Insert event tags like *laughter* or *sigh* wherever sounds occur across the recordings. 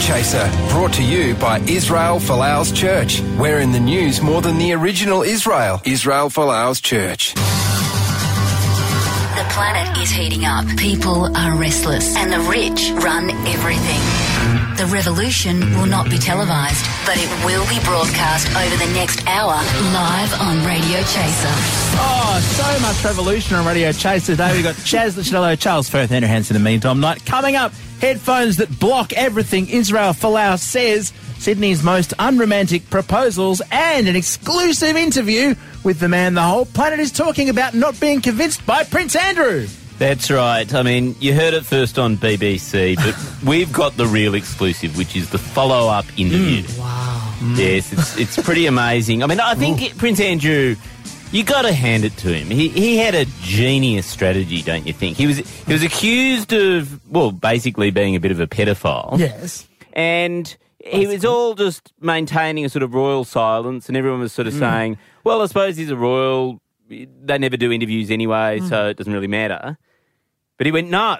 Chaser, brought to you by Israel Folau's Church. We're in the news more than the original Israel. Israel Folau's Church. The planet is heating up. People are restless, and the rich run everything. The revolution will not be televised, but it will be broadcast over the next hour live on Radio Chaser. Oh, so much revolution on Radio Chaser today. We've got Chas Licciardello, Charles Firth, Andrew Hansen in the meantime. Night coming up. Headphones that block everything Israel Folau says. Sydney's most unromantic proposals and an exclusive interview with the man the whole planet is talking about not being convinced by Prince Andrew. That's right. I mean, you heard it first on BBC, but *laughs* we've got the real exclusive, which is the follow-up interview. Wow. Yes, it's it's pretty amazing. I mean, I think it- Prince Andrew, you got to hand it to him. He he had a genius strategy, don't you think? He was he was accused of well, basically being a bit of a pedophile. Yes. and he was all just maintaining a sort of royal silence, and everyone was sort of saying, "Well, I suppose he's a royal. They never do interviews anyway, so it doesn't really matter." But he went, "No,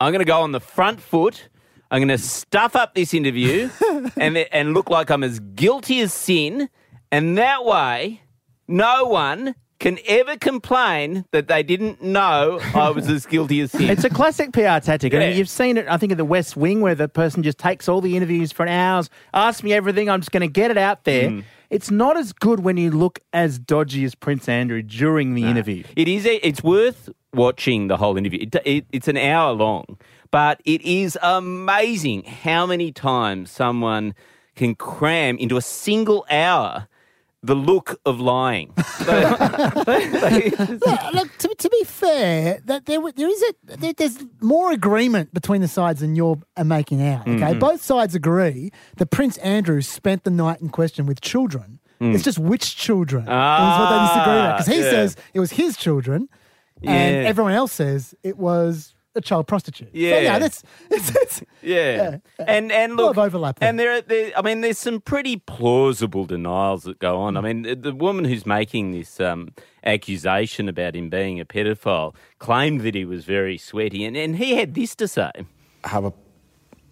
I'm going to go on the front foot. I'm going to stuff up this interview *laughs* and and look like I'm as guilty as sin, and that way, no one." Can ever complain that they didn't know I was as guilty as sin? It's a classic PR tactic. I mean, you've seen it, I think, in the West Wing, where the person just takes all the interviews for an hours, asks me everything, I'm just going to get it out there. Mm. It's not as good when you look as dodgy as Prince Andrew during the interview. It is. It's worth watching the whole interview. It, it, it's an hour long, but it is amazing how many times someone can cram into a single hour the look of lying. *laughs* Look, look, to, to be fair, that there there is a there, there's more agreement between the sides than you're making out. Okay, Mm-hmm. both sides agree that Prince Andrew spent the night in question with children. It's just which children is what they disagree about because he Mm. Ah, yeah. says it was his children, Yeah. and everyone else says it was a child prostitute. so, Yeah. yeah, that's *laughs* it's, it's, Yeah. and and Lot look, of overlap there. and there, are- there, I mean, there's some pretty plausible denials that go on. I mean, the- the woman who's making this um, accusation about him being a pedophile claimed that he was very sweaty, and, and he had this to say. have a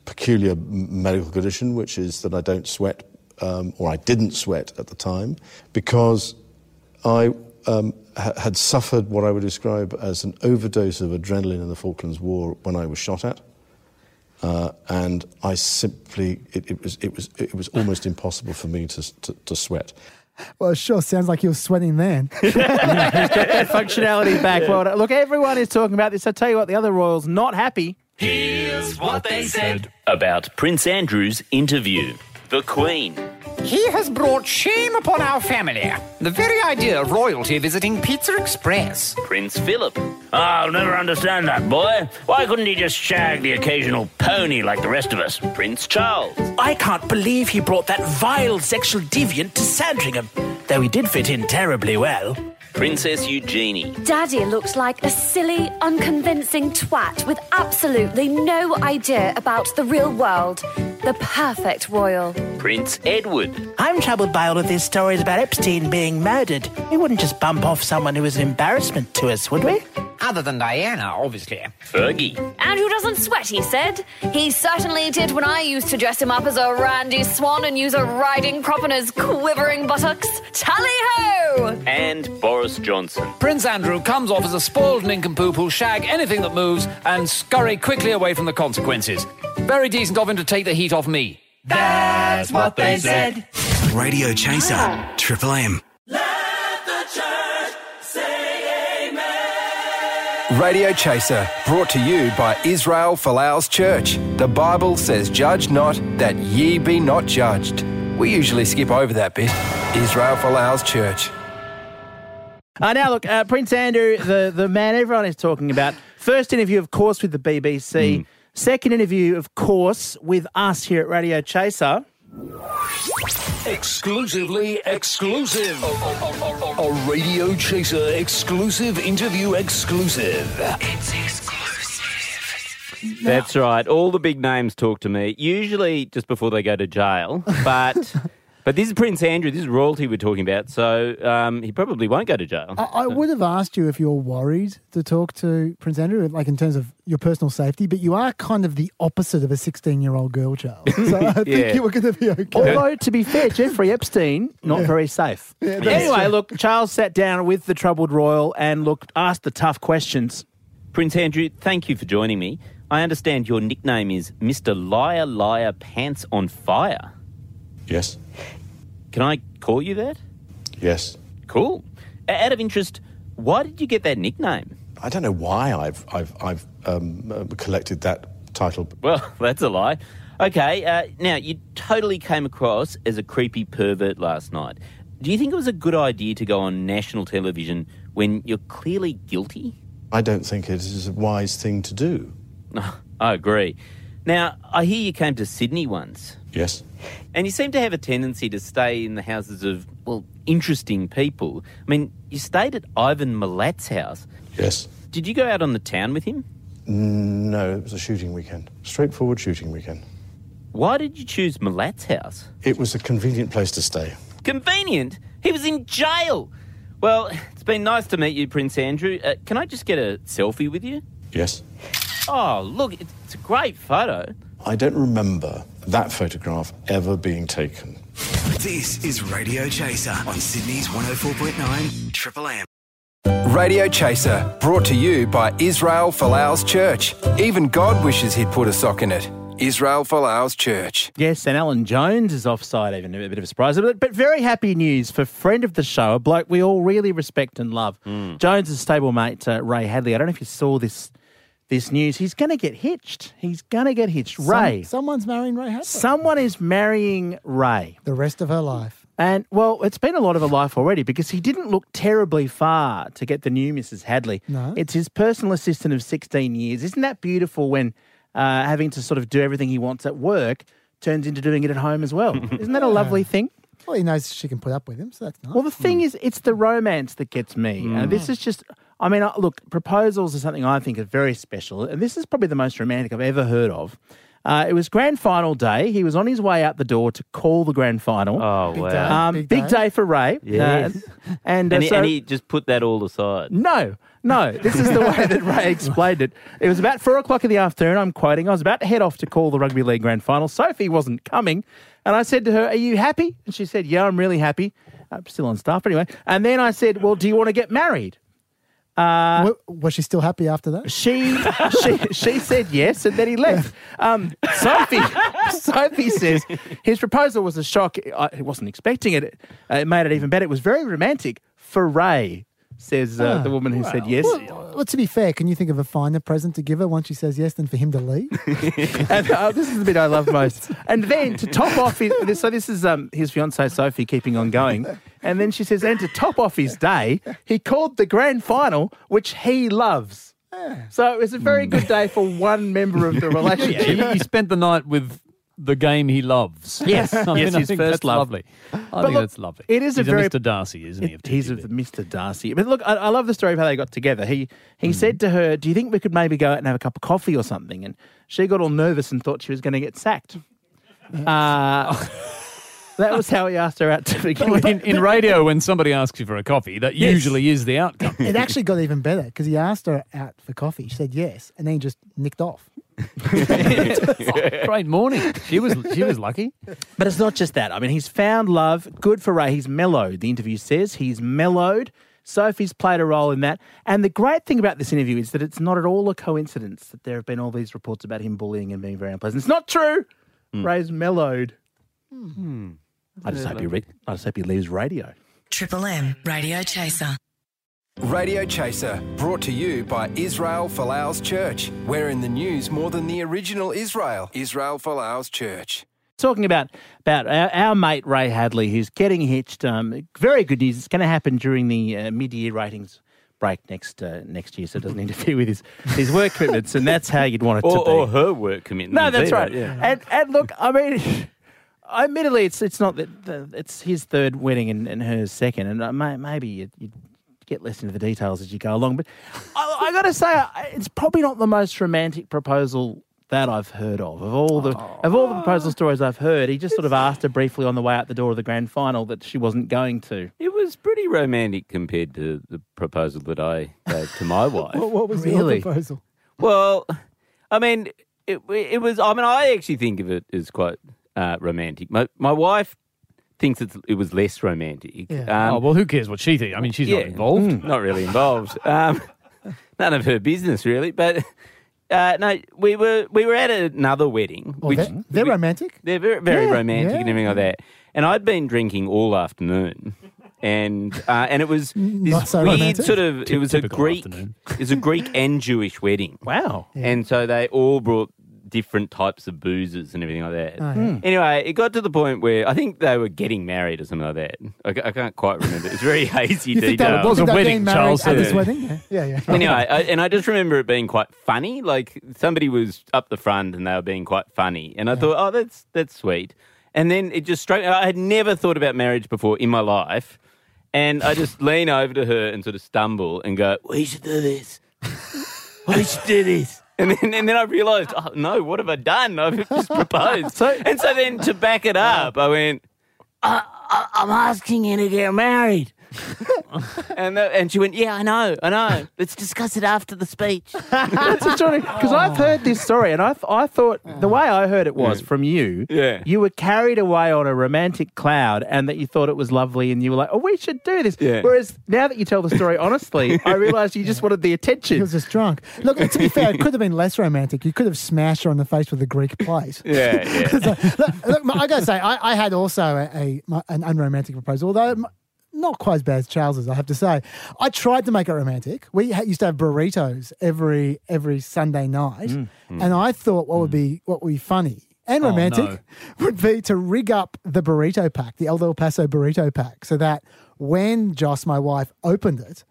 peculiar medical condition, which is that I don't sweat, um, or I didn't sweat at the time, because I um, ha- had suffered what I would describe as an overdose of adrenaline in the Falklands War when I was shot at. Uh, and I simply, it, it, was, it, was, it was almost *laughs* impossible for me to, to, to sweat. well, it sure sounds like he was sweating then. *laughs* that functionality *laughs* back. Well, look, everyone is talking about this. I tell you what, the other royals not happy. Here's what they said about Prince Andrew's interview. The Queen. He has brought shame upon our family. The very idea of royalty visiting Pizza Express. Prince Philip. Ah, I'll never understand that, boy. Why couldn't he just shag the occasional pony like the rest of us? Prince Charles. I can't believe he brought that vile sexual deviant to Sandringham, though he did fit in terribly well. Princess Eugenie. Daddy looks like a silly, unconvincing twat with absolutely no idea about the real world. The perfect royal. Prince Edward. I'm troubled by all of these stories about Epstein being murdered. We wouldn't just bump off someone who was an embarrassment to us, would we? Other than Diana, obviously. Fergie. Andrew doesn't sweat, he said. He certainly did when I used to dress him up as a randy swan and use a riding crop on his quivering buttocks. Tally ho! And Boris Johnson. Prince Andrew comes off as a spoiled nincompoop who'll shag anything that moves and scurry quickly away from the consequences. Very decent of him to take the heat off me. That's what they said. Radio Chaser, Triple M. Let the Church say amen. Radio Chaser, brought to you by Israel Folau's Church. The Bible says, Judge not, that ye be not judged. We usually skip over that bit. Israel Folau's Church. Uh, now, look, uh, Prince Andrew, the, the man everyone is talking about. First interview, of course, with the BBC. Second interview, of course, with us here at Radio Chaser. Exclusively exclusive. A Radio Chaser exclusive interview exclusive. It's exclusive. That's right. All the big names talk to me, usually just before they go to jail. But *laughs* But this is Prince Andrew. This is royalty we're talking about. So um, he probably won't go to jail. I, I would have asked you if you're worried to talk to Prince Andrew, like in terms of your personal safety, but you are kind of the opposite of a 16 year old girl, Charles. *laughs* So I think Yeah. you were going to be okay. Although, to be fair, Jeffrey Epstein, not Yeah. very safe. Yeah, that's anyway, true. look, Charles sat down with the troubled royal and looked, asked the tough questions. Prince Andrew, thank you for joining me. I understand your nickname is Mr. Liar Liar Pants on Fire. Yes. Can I call you that? Yes. Cool. Out of interest, why did you get that nickname? I don't know why I've I've I've um, uh, collected that title. Well, *laughs* that's a lie. Okay, uh, now you totally came across as a creepy pervert last night. Do you think it was a good idea to go on national television when you're clearly guilty? I don't think it is a wise thing to do. *laughs* I agree. Now, I hear you came to Sydney once. Yes. And you seem to have a tendency to stay in the houses of, well, interesting people. I mean, you stayed at Ivan Milat's house. Yes. Did you go out on the town with him? No, it was a shooting weekend. Straightforward shooting weekend. Why did you choose Milat's house? It was a convenient place to stay. Convenient. He was in jail. Well, it's been nice to meet you, Prince Andrew. Uh, can I just get a selfie with you? Yes. Oh, look, it's, it's a great photo. I don't remember that photograph ever being taken. This is Radio Chaser on Sydney's 104.9 Triple M. Radio Chaser, brought to you by Israel Folau's Church. Even God wishes he'd put a sock in it. Israel Folau's Church. Yes, and Alan Jones is offside, even a bit of a surprise. But, but very happy news for friend of the show, a bloke we all really respect and love. Jones' stablemate, uh, Ray Hadley. I don't know if you saw this this news. He's going to get hitched. He's going to get hitched. Some- Ray. someone's marrying Ray Hadley. Someone is marrying Ray. The rest of her life. And, well, it's been a lot of a life already because he didn't look terribly far to get the new Mrs. Hadley. No. It's his personal assistant of 16 years. Isn't that beautiful when uh, having to sort of do everything he wants at work turns into doing it at home as well? *laughs* Isn't that a lovely thing? Well, he knows she can put up with him, so that's nice. Well, the thing is, it's the romance that gets me. Uh, this is just, I mean, uh, look, proposals are something I think are very special, and this is probably the most romantic I've ever heard of. Uh, it was grand final day. He was on his way out the door to call the grand final. Oh, Big wow. day. Um, Big big, day. day. for Ray. Yes. Uh, and, uh, And he, so, and he just put that all aside. no, no, this is the way that *laughs* Ray explained it. It was about four o'clock in the afternoon. I'm quoting. I was about to head off to call the rugby league grand final. Sophie wasn't coming, and I said to her, "Are you happy?" And she said, "Yeah, I'm really happy." I'm still on staff, anyway. And then I said, "Well, do you want to get married?" Uh, Wa- was she still happy after that? she she she said yes, and then he left. Um, Sophie Sophie says his proposal was a shock. I he wasn't expecting it. Uh, it made it even better. It was very romantic for Ray. Says uh, Ah, the woman who said yes. Well, well, to be fair, can you think of a finer present to give her once she says yes than for him to leave? *laughs* and uh, this is the bit I love most. And then to top off his, so this is um, his fiancee Sophie keeping on going. And then she says, and to top off his day, he called the grand final, which he loves. So it was a very good day for one member of the *laughs* relationship. he, he spent the night with the game he loves. *laughs* Yes, I mean, yes, I his think first that's love. lovely. I But think look, that's lovely. it is a He's very- Mr. Darcy, isn't he? It- he's a Mr. Darcy. But look, I, I love the story of how they got together. He he said to her, "Do you think we could maybe go out and have a cup of coffee or something?" And she got all nervous and thought she was going to get sacked. *laughs* Uh, that was how he asked her out to begin with. in, in radio, when somebody asks you for a coffee, that Yes. usually is the outcome. it actually got even better because he asked her out for coffee. She said yes, and then he just nicked off. *laughs* Great morning. She was she was lucky. But it's not just that. I mean, he's found love. Good for Ray. He's mellowed. The interview says he's mellowed. Sophie's played a role in that. And the great thing about this interview is that it's not at all a coincidence that there have been all these reports about him bullying and being very unpleasant. It's not true. Hmm. Ray's mellowed. Hmm. I just hope he re- I just hope he leaves radio. Triple M Radio Chaser. Radio Chaser, brought to you by Israel Folau's Church. We're in the news more than the original Israel. Israel Folau's Church. Talking about about our, our mate Ray Hadley, who's getting hitched. Um, very good news. It's going to happen during the uh, mid-year ratings break next uh, next year, so it doesn't interfere with his his work commitments, and that's how you'd want it to Or, be. or her work commitment. No, that's either, right. Yeah. And and look, I mean, admittedly, it's it's not that the, it's his third wedding and, and hers second, and uh, may, maybe you, you get less into the details as you go along. But I, I got to say, I- it's probably not the most romantic proposal that I've heard of. Of all the of all the proposal stories I've heard, he just sort of asked her briefly on the way out the door of the grand final that she wasn't going to. It was pretty romantic compared to the proposal that I gave to my *laughs* wife. What, what was Really? your proposal? Well, I mean, it, it was. I mean, I actually think of it as quite uh, romantic. My my wife thinks it's, it was less romantic. Yeah. Um, oh, well, who cares what she thinks? I mean, she's not involved. mm, Not really involved. Um, *laughs* none of her business, really. But uh, no, we were we were at another wedding. Well, which they're, they're romantic. they're very very Yeah, romantic yeah. and everything like that. And I'd been drinking all afternoon. And uh, and it was this so weird romantic. sort of it was a Greek afternoon. it was a Greek and Jewish wedding. Wow. And so they all brought different types of boozes and everything like that. Oh, yeah. Hmm. Anyway, it got to the point where I think they were getting married or something like that. I, I can't quite remember. It's very *laughs* hazy You think they detail. was think a wedding, Charles, at this wedding? Yeah, yeah. yeah. anyway, I, and I just remember it being quite funny. Like somebody was up the front and they were being quite funny, and I thought, oh, that's that's sweet. And then it just struck. I had never thought about marriage before in my life, and I just lean over to her and sort of stumble and go, "We should do this. we should do this." And then, and then I realised, oh no, what have I done? I've just *laughs* proposed. and so then to back it up, I went, I, I, I'm asking you to get married. *laughs* and the, and she went, yeah, I know, I know. Let's discuss it after the speech. *laughs* That's extraordinary because I've oh. heard this story, and I, I thought the way I heard it was from you. Yeah. you were carried away on a romantic cloud, and that you thought it was lovely, and you were like, "Oh, we should do this." Yeah. Whereas now that you tell the story honestly, *laughs* I realised you just wanted the attention. He attention. was just drunk. Look, to be fair, it could have been less romantic. You could have smashed her on the face with a Greek plate. Yeah, yeah. So, uh, look, look, I got to say, I, I had also a, a my- an unromantic proposal, although m- not quite as bad as Charles's. I have to say, I tried to make it romantic. We ha- used to have burritos every every Sunday night, mm, mm. and I thought what would mm. be what would be funny and Oh, romantic no. *laughs* would be to rig up the burrito pack, the El Paso burrito pack, so that when Joss, my wife, opened it.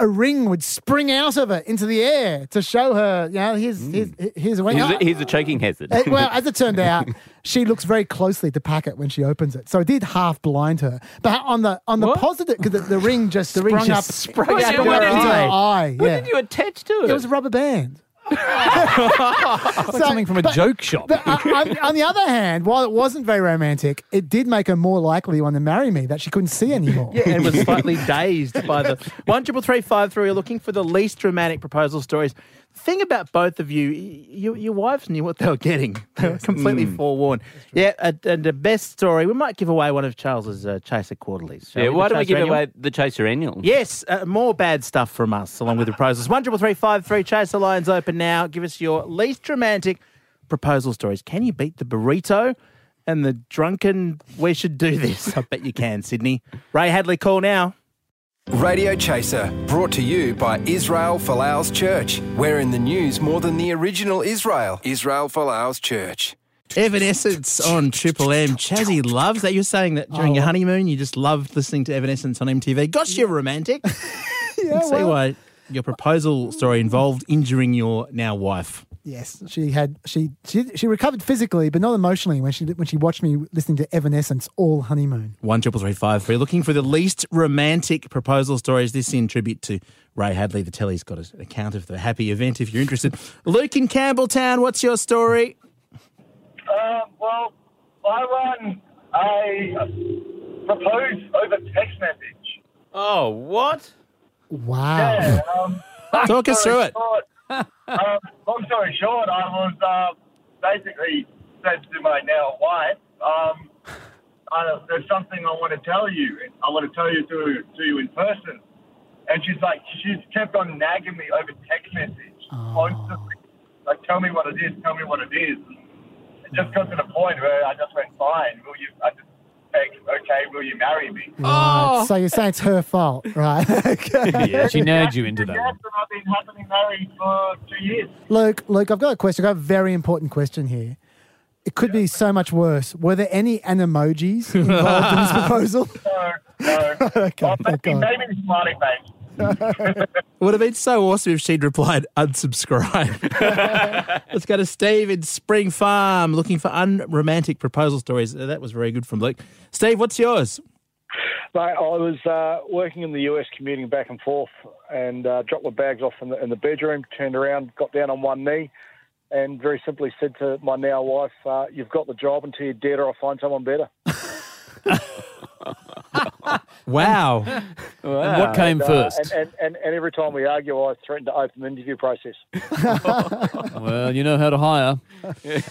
A ring would spring out of it into the air to show her, you know, here's here's here's a way. Here's a, here's a choking hazard. Uh, well, as it turned out, *laughs* she looks very closely at the packet when she opens it, so it did half blind her. But on the on the What? positive, because the, the ring just The *laughs* ring sprung just up, sprung sprung out of her into eye. her eye. what Yeah, did you attach to it? it was a rubber band. Like something from a but- joke shop. But uh, on, on the other hand, while it wasn't very romantic, it did make her more likely to want to marry me that she couldn't see anymore. Yeah, and was *laughs* slightly dazed by the *laughs* one triple three five three. You're looking for the least dramatic proposal stories. Thing about both of you, y- your your wives knew what they were getting. *laughs* They were completely forewarned. Yeah, and, and the best story. We might give away one of Charles's uh, Chaser quarterlies. yeah, we? why don't we give annual? away the Chaser Annual? Yes, uh, more bad stuff from us, along with the proposals. One triple three five three. Chaser lines open now. Give us your least romantic proposal stories. Can you beat the burrito and the drunken? We should do this. I bet you can, Sydney. Ray Hadley, call now. Radio Chaser, brought to you by Israel Folau's Church. We're in the news more than the original Israel. Israel Folau's Church. Evanescence on Triple M. Chazzy loves that. You're saying that during your oh. honeymoon, you just loved listening to Evanescence on MTV. Gosh, you're romantic. *laughs* yeah, See well, why your proposal story involved injuring your now wife. Yes, she had she she she recovered physically, but not emotionally when she when she watched me listening to Evanescence all honeymoon. One triple three five three. Looking for the least romantic proposal stories. This in tribute to Ray Hadley. The telly's got an account of the happy event. If you're interested, Luke in Campbelltown. What's your story? Uh, well, I won a propose over text message. Oh, what? Wow. Yeah, um, *laughs* Talk us through it. short, um, long story short, I was uh, basically said to my now wife, um, I, "There's something I want to tell you. I want to tell you to to you in person." And she's like, she's kept on nagging me over text message constantly. Like, tell me what it is. Tell me what it is. It just got to the point where I just went, "Fine, will you?" I just "Okay, will you marry me?" Right. *laughs* Oh. So you're saying it's her fault, right? *laughs* okay. yeah, she nagged you into that. Yes, and I've been happily married for two years. Luke, Luke, I've got a question. I've got a very important question here. It could be so much worse. Were there any emojis involved in this *laughs* proposal? No, no. Okay, well, thank maybe, God. maybe smiley face. Would have been so awesome if she'd replied unsubscribe. *laughs* Let's go to Steve in Spring Farm looking for unromantic proposal stories. Uh, That was very good from Luke. Steve, what's yours? Mate, I was uh, working in the US, commuting back and forth, and uh, dropped my bags off in the, in the bedroom. Turned around, got down on one knee, and very simply said to my now wife, uh, "You've got the job until you're dead, or I'll find someone better." *laughs* Wow. *laughs* And what came And, uh, first? and, and, and, and every time we argue, I threaten to open the interview process. *laughs* *laughs* well, you know how to hire. It's,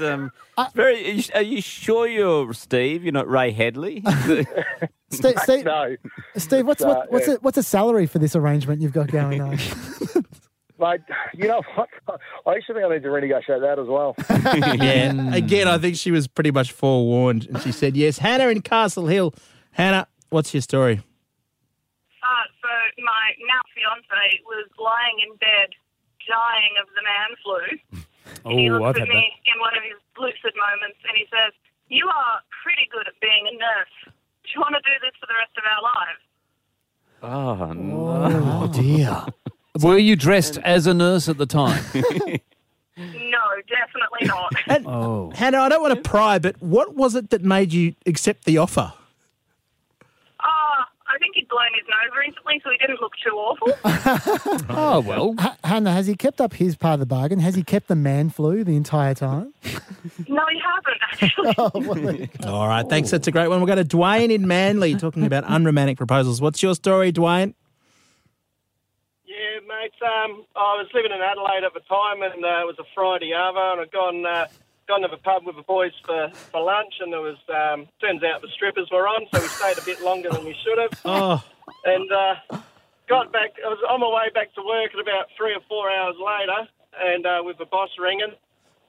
um, it's very. Are you, are you sure you're Steve? You're not Ray Hadley? Steve, Steve, no. Steve, what's It's, what, what's yeah. it, what's the salary for this arrangement you've got going on? Mate, you know what? I actually think I need to renegotiate that as well. yeah. Again, I think she was pretty much forewarned, and she said yes. Hannah in Castle Hill. Hannah, what's your story? Uh, so my now fiance was lying in bed, dying of the man flu. And *laughs* he Oh, looks I've at had me in one of his lucid moments and he says, "You are pretty good at being a nurse. Do you want to do this for the rest of our lives?" oh no. Oh, dear. *laughs* Were you dressed as a nurse at the time? *laughs* No, definitely not. And, oh. Hannah, I don't want to pry, but what was it that made you accept the offer? I think he'd blown his nose recently, so he didn't look too awful. *laughs* *laughs* Oh, well. Ha- Hannah, has he kept up his part of the bargain? Has he kept the man flu the entire time? *laughs* no, he hasn't actually. Oh, well, there you go. All right, thanks. That's a great one. We'll go to Dwayne in Manly talking about unromantic proposals. What's your story, Dwayne? Yeah, mate. Um, I was living in Adelaide at the time, and uh, it was a Friday arvo, and I'd gone uh, gone to the pub with the boys for, for lunch, and there was um, turns out the strippers were on, so we stayed a bit longer than we should have. *laughs* Oh, And uh, got back. I was on my way back to work at about three or four hours later, and uh, with the boss ringing,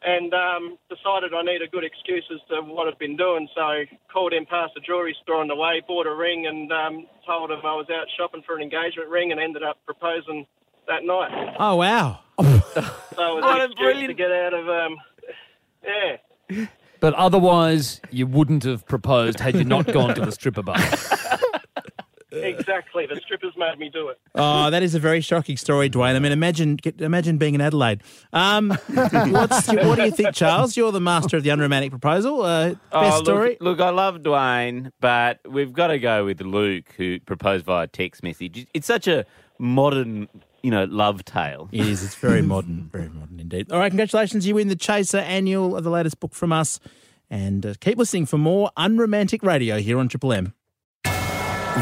and um, decided I need a good excuse as to what I'd been doing. So called him past the jewellery store on the way, bought a ring, and um, told him I was out shopping for an engagement ring, and ended up proposing that night. oh wow. So it was What a an excuse to get out of um, yeah. But otherwise, you wouldn't have proposed had you not gone to the stripper bar. Exactly. The strippers made me do it. Oh, that is a very shocking story, Dwayne. I mean, imagine get- imagine being in Adelaide. Um, *laughs* what's, what do you think, Charles? You're the master of the unromantic proposal. Uh, best Oh, look, story? Look, I love Dwayne, but we've got to go with Luke, who proposed via text message. It's such a modern, you know, love tale. It is. It's very modern. Very modern indeed. All right, congratulations. You win the Chaser annual of the latest book from us. And uh, keep listening for more unromantic radio here on Triple M.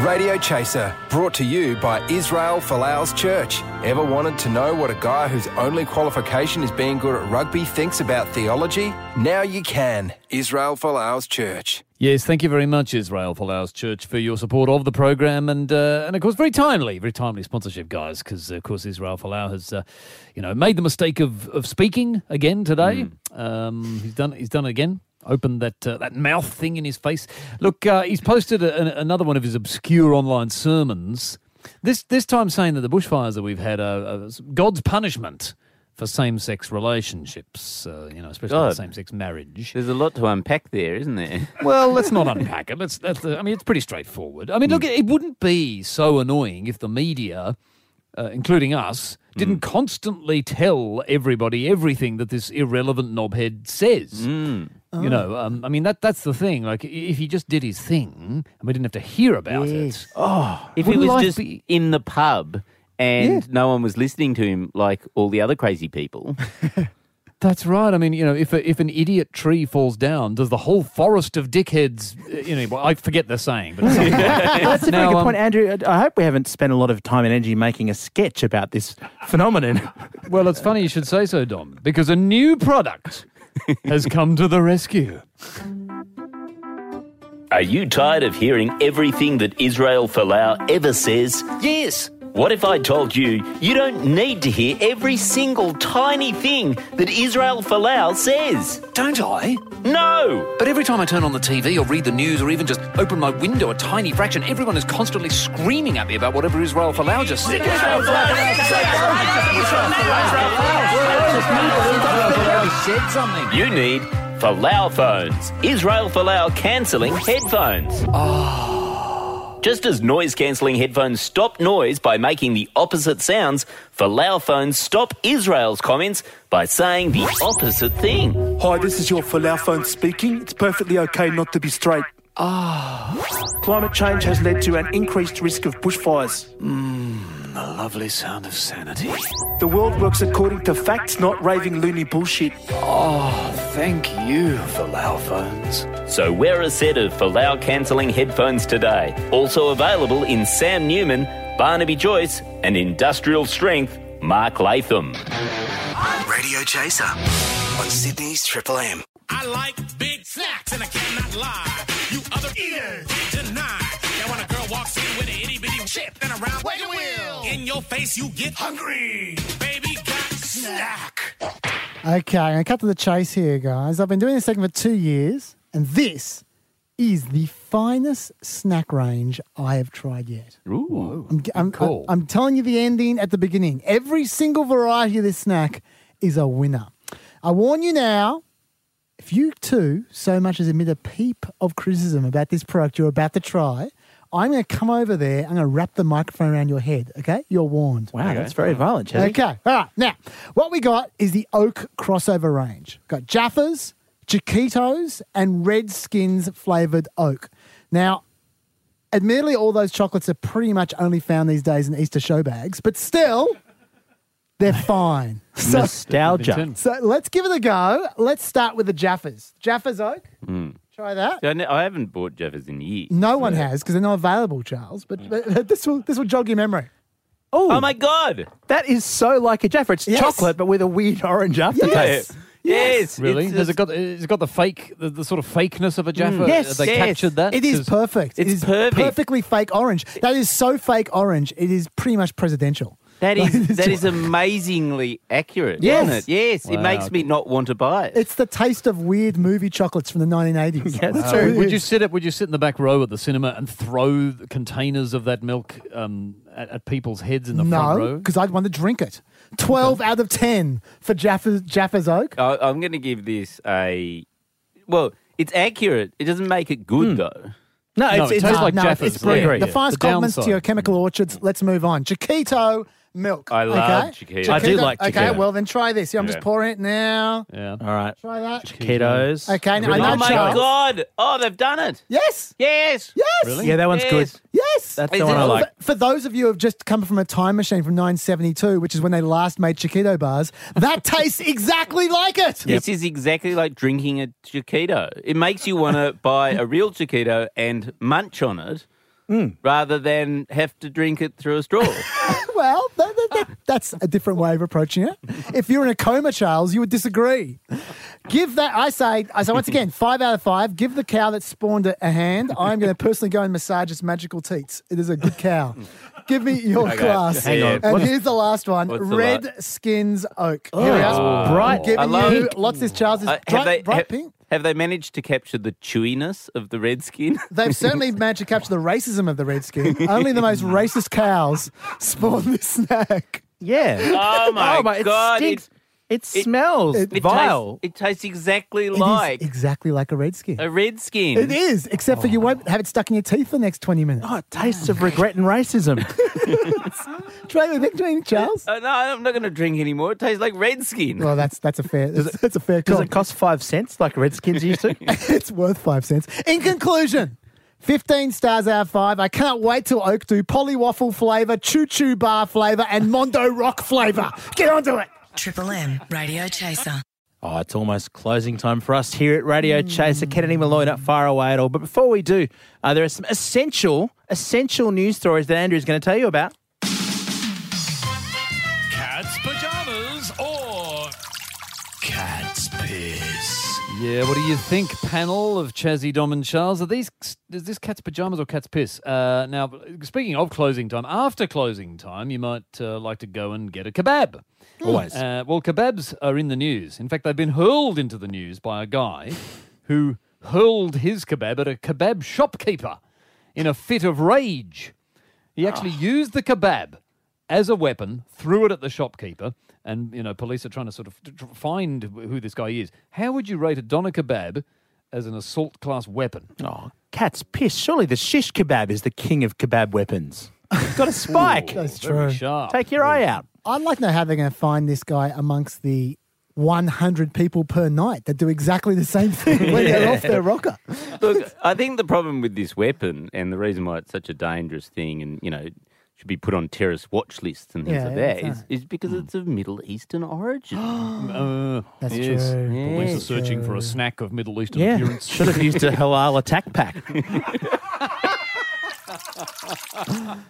Radio Chaser, brought to you by Israel Folau's Church. Ever wanted to know what a guy whose only qualification is being good at rugby thinks about theology? Now you can. Israel Folau's Church. Yes, thank you very much, Israel Folau's Church, for your support of the program, and uh, and of course, very timely, very timely sponsorship, guys, because of course Israel Folau has, uh, you know, made the mistake of, of speaking again today. Um, he's done he's done it again. Opened that uh, that mouth thing in his face. Look, uh, he's posted a, an- another one of his obscure online sermons. This this time saying that the bushfires that we've had are, are God's punishment for same sex relationships. Uh, you know, especially God. same sex marriage. There's a lot to unpack there, isn't there? *laughs* Well, let's not unpack it. Let's. That's the, I mean, it's pretty straightforward. I mean, look, it wouldn't be so annoying if the media, uh, including us, didn't constantly tell everybody everything that this irrelevant knobhead says. You know, um, I mean that that's the thing. Like, if he just did his thing and we didn't have to hear about it. Oh, If he was just be- in the pub and Yeah. no one was listening to him like all the other crazy people. *laughs* That's right. I mean, you know, if a, if an idiot tree falls down, does the whole forest of dickheads? uh, You know, well, I forget the saying, but it's something *laughs* like that. That's a very Now, good um, point, Andrew. I hope we haven't spent a lot of time and energy making a sketch about this phenomenon. *laughs* Well, it's funny you should say so, Dom, because a new product has come to the rescue. Are you tired of hearing everything that Israel Folau ever says? Yes. What if I told you you don't need to hear every single tiny thing that Israel Folau says? Don't I? No! But every time I turn on the TV or read the news or even just open my window a tiny fraction, everyone is constantly screaming at me about whatever Israel Folau just said. You need Folau phones. Israel Folau cancelling headphones. Ah. Just as noise cancelling headphones stop noise by making the opposite sounds, Folau phones stop Israel's comments by saying the opposite thing. Hi, this is your Folau phone speaking. It's perfectly okay not to be straight. Ah. Climate change has led to an increased risk of bushfires. The lovely sound of sanity. The world works according to facts, not raving loony bullshit. Oh, thank you Folau phones. So wear a set of Folau cancelling headphones today. Also available in Sam Newman, Barnaby Joyce, and industrial strength Mark Latham. Radio Chaser on Sydney's Triple M. I like big snacks and I cannot lie. You other eaters deny. Now when a girl walks in with an itty bitty chip and a round wagon wheel, in your face you get hungry. Baby got snack. Okay, I'm going to cut to the chase here, guys. I've been doing this segment for two years, and this is the finest snack range I have tried yet. Ooh, I'm, I'm, I'm, I'm telling you the ending at the beginning. Every single variety of this snack is a winner. I warn you now, if you too so much as emit a peep of criticism about this product you're about to try, I'm going to come over there. I'm going to wrap the microphone around your head. Okay, you're warned. Wow, that's very violent, Chazzy. Okay, all right. Now, what we got is the Oak crossover range. Got Jaffas, Chokitos, and Redskins flavored Oak. Now, admittedly, all those chocolates are pretty much only found these days in Easter show bags, but still, they're *laughs* fine. So, Nostalgia. so let's give it a go. Let's start with the Jaffas. Jaffas Oak. Mm. Try that. I, ne- I haven't bought Jaffas in years. No one has because they're not available, Charles. But, but this will this will jog your memory. Oh, my God. That is so like a Jaffa. It's Yes. chocolate, but with a weird orange aftertaste. Yes. Really? It's Has just- it got has it got the fake the, the sort of fakeness of a Jaffa? Mm. Yes, Have they yes. captured that? It is 'Cause- perfect. It's it is perfect. perfectly fake orange. That is so fake orange. It is pretty much presidential. That Like, is *laughs* it's that just- is amazingly accurate, Yes. isn't it? Yes, it makes me not want to buy it. It's the taste of weird movie chocolates from the 1980s. *laughs* Yeah, That's what it would you sit at, Would you sit in the back row at the cinema and throw containers of that milk um, at, at people's heads in the front row? No, row? because I'd want to drink it. 12 out of 10 for Jaffa's, Jaffa's Oak. I, I'm going to give this a. Well, it's accurate. It doesn't make it good though. No, No, it's, it it's tastes No, like no, Jaffa's. it's brilliant. Yeah, The yeah. finest The compliments to your chemical orchards. Let's move on. Chokito milk. I love okay? Chokito. I do like Okay, Chokito. well then try this. Yeah, I'm just pouring it now. Yeah. all right. Try that. Chokitos. Okay, now I know Oh my Charles. god! Oh, they've done it. Yes. Yes. Yes. Really? Yeah, that one's good. Yes. Yes. That's Is the one it- I like. For, for those of you who have just come from a time machine from 972, which is when they last made Chokito bars, that *laughs* tastes exactly like it. This is exactly like drinking a Chokito. It makes you want to buy a real Chokito and munch on it rather than have to drink it through a straw. *laughs* Well, that, that, that, that's a different way of approaching it. If you're in a coma, Charles, you would disagree. Give that, I say, I say once again, five out of five. Give the cow that spawned it a hand. I'm going to personally go and massage its magical teats. It is a good cow. Give me your Okay, class. hang on. And What's- here's the last one Red? Skins Oak. Oh, Here we it's are. bright. Giving I you lots of this, Charles. Is Uh, bright, they bright have, pink. Have they managed to capture the chewiness of the red skin? *laughs* They've certainly *laughs* managed to capture the racism of the red skin. Only the most *laughs* racist cows spawn this snack. Yeah. Oh my, Oh my, it god! stinks. It, smells it- it vile. Tastes, it tastes exactly It is like exactly like a red skin. a red skin. It is, except for you won't have it stuck in your teeth for the next 20 minutes. oh, it tastes of regret and racism. *laughs* Try the thing, Charles. Uh, no, I'm not going to drink anymore. It tastes like red skin. Well, that's that's a fair that's, that's a fair Does call. it cost five cents like Redskins used to? *laughs* it's worth five cents. In conclusion, 15 stars out of five. I can't wait till Oak do Polly Waffle flavour, Choo Choo Bar flavour, and Mondo Rock flavour. Get onto it. Triple M Radio Chaser. Oh, it's almost closing time for us here at Radio Chaser. Kennedy Molloy not far away at all. But before we do, uh, there are some essential, essential news stories that Andrew is going to tell you about. Yeah, what do you think, panel of Chazzy, Dom, and Charles? Are these is this cat's pajamas or cat's piss? Uh, now, speaking of closing time, after closing time, you might uh, like to go and get a kebab. Always. Uh, well, kebabs are in the news. In fact, they've been hurled into the news by a guy *laughs* who hurled his kebab at a kebab shopkeeper in a fit of rage. He actually used the kebab as a weapon, threw it at the shopkeeper, and you know police are trying to sort of find who this guy is. How would you rate a doner kebab as an assault class weapon? Oh, cat's piss. Surely the shish kebab is the king of kebab weapons. It's got a *laughs* spike. That's true. sharp. Take your eye out. I'd like to know how they're going to find this guy amongst the 100 people per night that do exactly the same thing when they're *laughs* off their rocker. Look, I think the problem with this weapon and the reason why it's such a dangerous thing and, you know, should be put on terrorist watch lists and things Yeah, like that is, that is, is because it's of Middle Eastern origin. *gasps* Uh, That's yes. true. Police are Yes. searching for a snack of Middle Eastern Yeah, appearance. should have *laughs* used a halal attack pack. *laughs*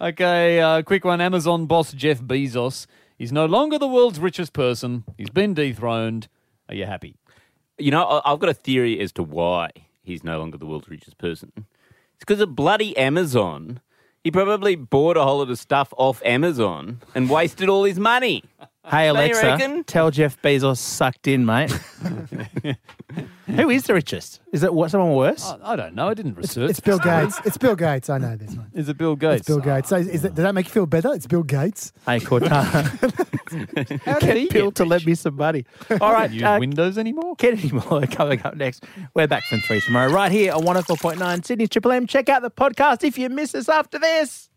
Okay, uh, quick one. Amazon boss Jeff Bezos is no longer the world's richest person. He's been dethroned. Are you happy? You know, I- I've got a theory as to why he's no longer the world's richest person. It's because of bloody Amazon. He probably bought a whole lot of stuff off Amazon and wasted all his money. *laughs* Hey Alexa, tell Jeff Bezos sucked in, mate. *laughs* Who is the richest? Is it what someone worse? I, I don't know. I didn't research. It's Bill *laughs* Gates. It's Bill Gates. I know this one. Is it Bill Gates? It's Bill Gates. So is that, does that make you feel better? It's Bill Gates. Hey, Cortana. *laughs* Get Bill to lend me some money. All right, Use uh, Windows anymore? Kennedy Molloy coming up next. We're back from three tomorrow, right here on 104.9 Sydney Triple M. Check out the podcast if you miss us after this.